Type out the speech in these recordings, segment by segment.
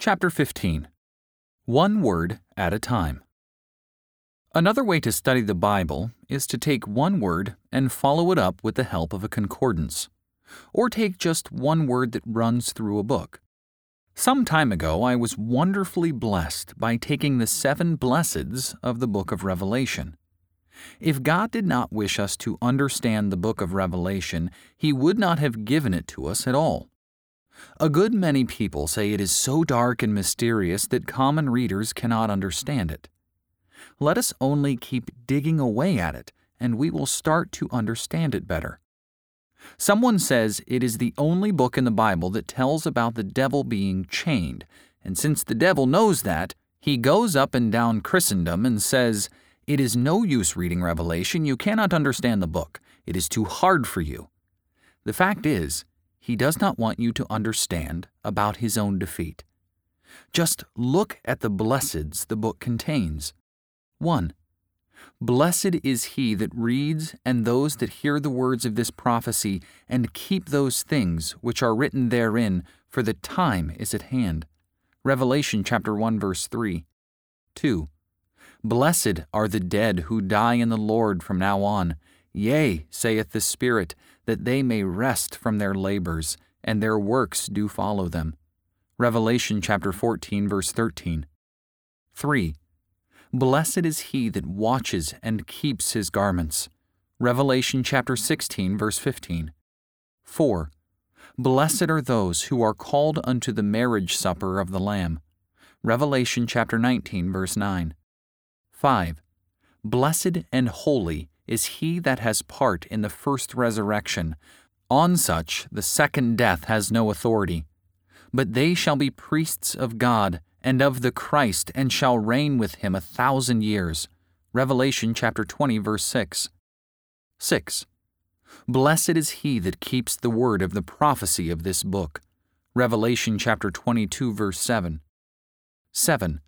Chapter 15 One Word at a Time. Another way to study the Bible is to take one word and follow it up with the help of a concordance, or take just one word that runs through a book. Some time ago, I was wonderfully blessed by taking the seven blesseds of the book of Revelation. If God did not wish us to understand the book of Revelation, He would not have given it to us at all. A good many people say it is so dark and mysterious that common readers cannot understand it. Let us only keep digging away at it, and we will start to understand it better. Someone says it is the only book in the Bible that tells about the devil being chained, and since the devil knows that, he goes up and down Christendom and says, It is no use reading Revelation, you cannot understand the book, it is too hard for you. The fact is, he does not want you to understand about his own defeat. Just look at the blesseds the book contains. 1. Blessed is he that reads and those that hear the words of this prophecy and keep those things which are written therein, for the time is at hand. Revelation chapter 1 verse 3. 2. Blessed are the dead who die in the Lord from now on. Yea, saith the Spirit, that they may rest from their labors, and their works do follow them. Revelation chapter 14 verse 13. 3. Blessed is he that watches and keeps his garments. Revelation chapter 16 verse 15. 4. Blessed are those who are called unto the marriage supper of the Lamb. Revelation chapter 19 verse 9. 5. Blessed and holy is he that has part in the first resurrection. On such the second death has no authority. But they shall be priests of God and of the Christ, and shall reign with him a thousand years. Revelation chapter 20, verse 6. 6. Blessed is he that keeps the word of the prophecy of this book. Revelation chapter 22, verse 7. 7.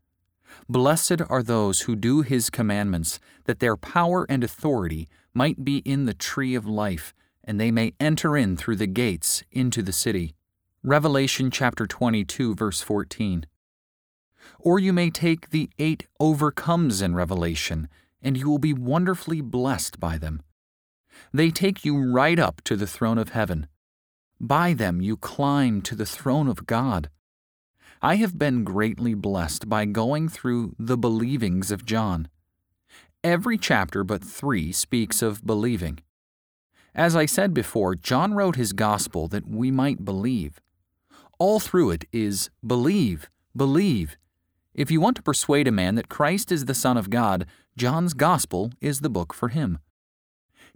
Blessed are those who do his commandments, that their power and authority might be in the tree of life, and they may enter in through the gates into the city. Revelation chapter 22, verse 14. Or you may take the eight overcomes in Revelation, and you will be wonderfully blessed by them. They take you right up to the throne of heaven. By them you climb to the throne of God. I have been greatly blessed by going through the believings of John. Every chapter but three speaks of believing. As I said before, John wrote his gospel that we might believe. All through it is believe, believe. If you want to persuade a man that Christ is the Son of God, John's gospel is the book for him.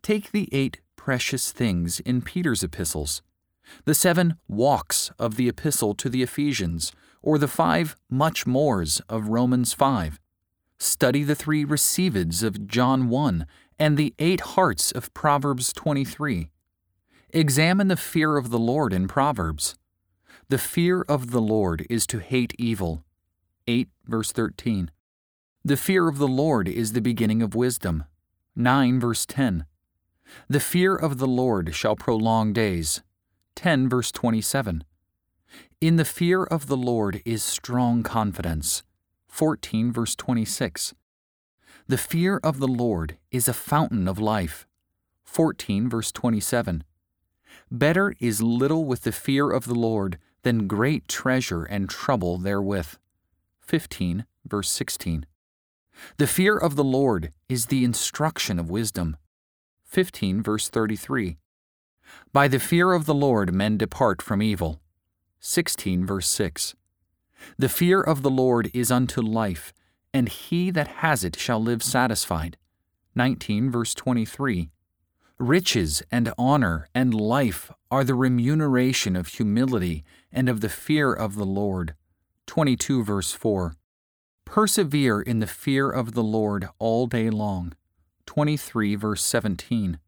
Take the eight precious things in Peter's epistles, the seven walks of the epistle to the Ephesians, or the five much mores of Romans 5. Study the three receiveds of John 1 and the eight hearts of Proverbs 23. Examine the fear of the Lord in Proverbs. The fear of the Lord is to hate evil. 8 verse 13. The fear of the Lord is the beginning of wisdom. 9 verse 10. The fear of the Lord shall prolong days. 10 verse 27. In the fear of the Lord is strong confidence. 14 verse 26. The fear of the Lord is a fountain of life. 14 verse 27. Better is little with the fear of the Lord than great treasure and trouble therewith. 15 verse 16. The fear of the Lord is the instruction of wisdom. 15 verse 33. By the fear of the Lord men depart from evil. 16 verse 6. The fear of the Lord is unto life, and he that has it shall live satisfied. 19 verse 23. Riches and honor and life are the remuneration of humility and of the fear of the Lord. 22 verse 4. Persevere in the fear of the Lord all day long. 23 verse 17.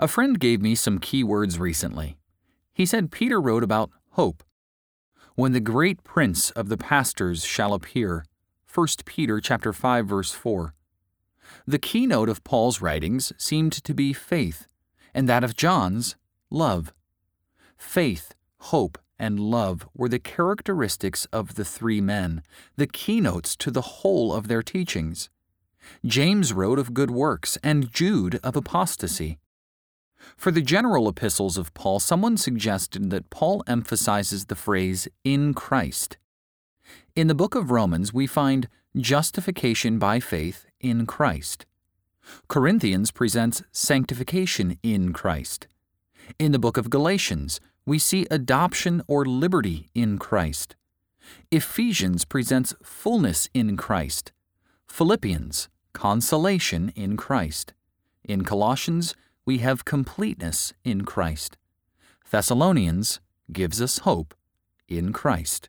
A friend gave me some key words recently. He said Peter wrote about hope. When the great prince of the pastors shall appear, 1 Peter chapter 5 verse 4. The keynote of Paul's writings seemed to be faith, and that of John's, love. Faith, hope, and love were the characteristics of the three men, the keynotes to the whole of their teachings. James wrote of good works, and Jude of apostasy. For the general epistles of Paul, someone suggested that Paul emphasizes the phrase in Christ. In the book of Romans, we find justification by faith in Christ. Corinthians presents sanctification in Christ. In the book of Galatians, we see adoption or liberty in Christ. Ephesians presents fullness in Christ. Philippians, consolation in Christ. In Colossians, we have completeness in Christ. Thessalonians gives us hope in Christ.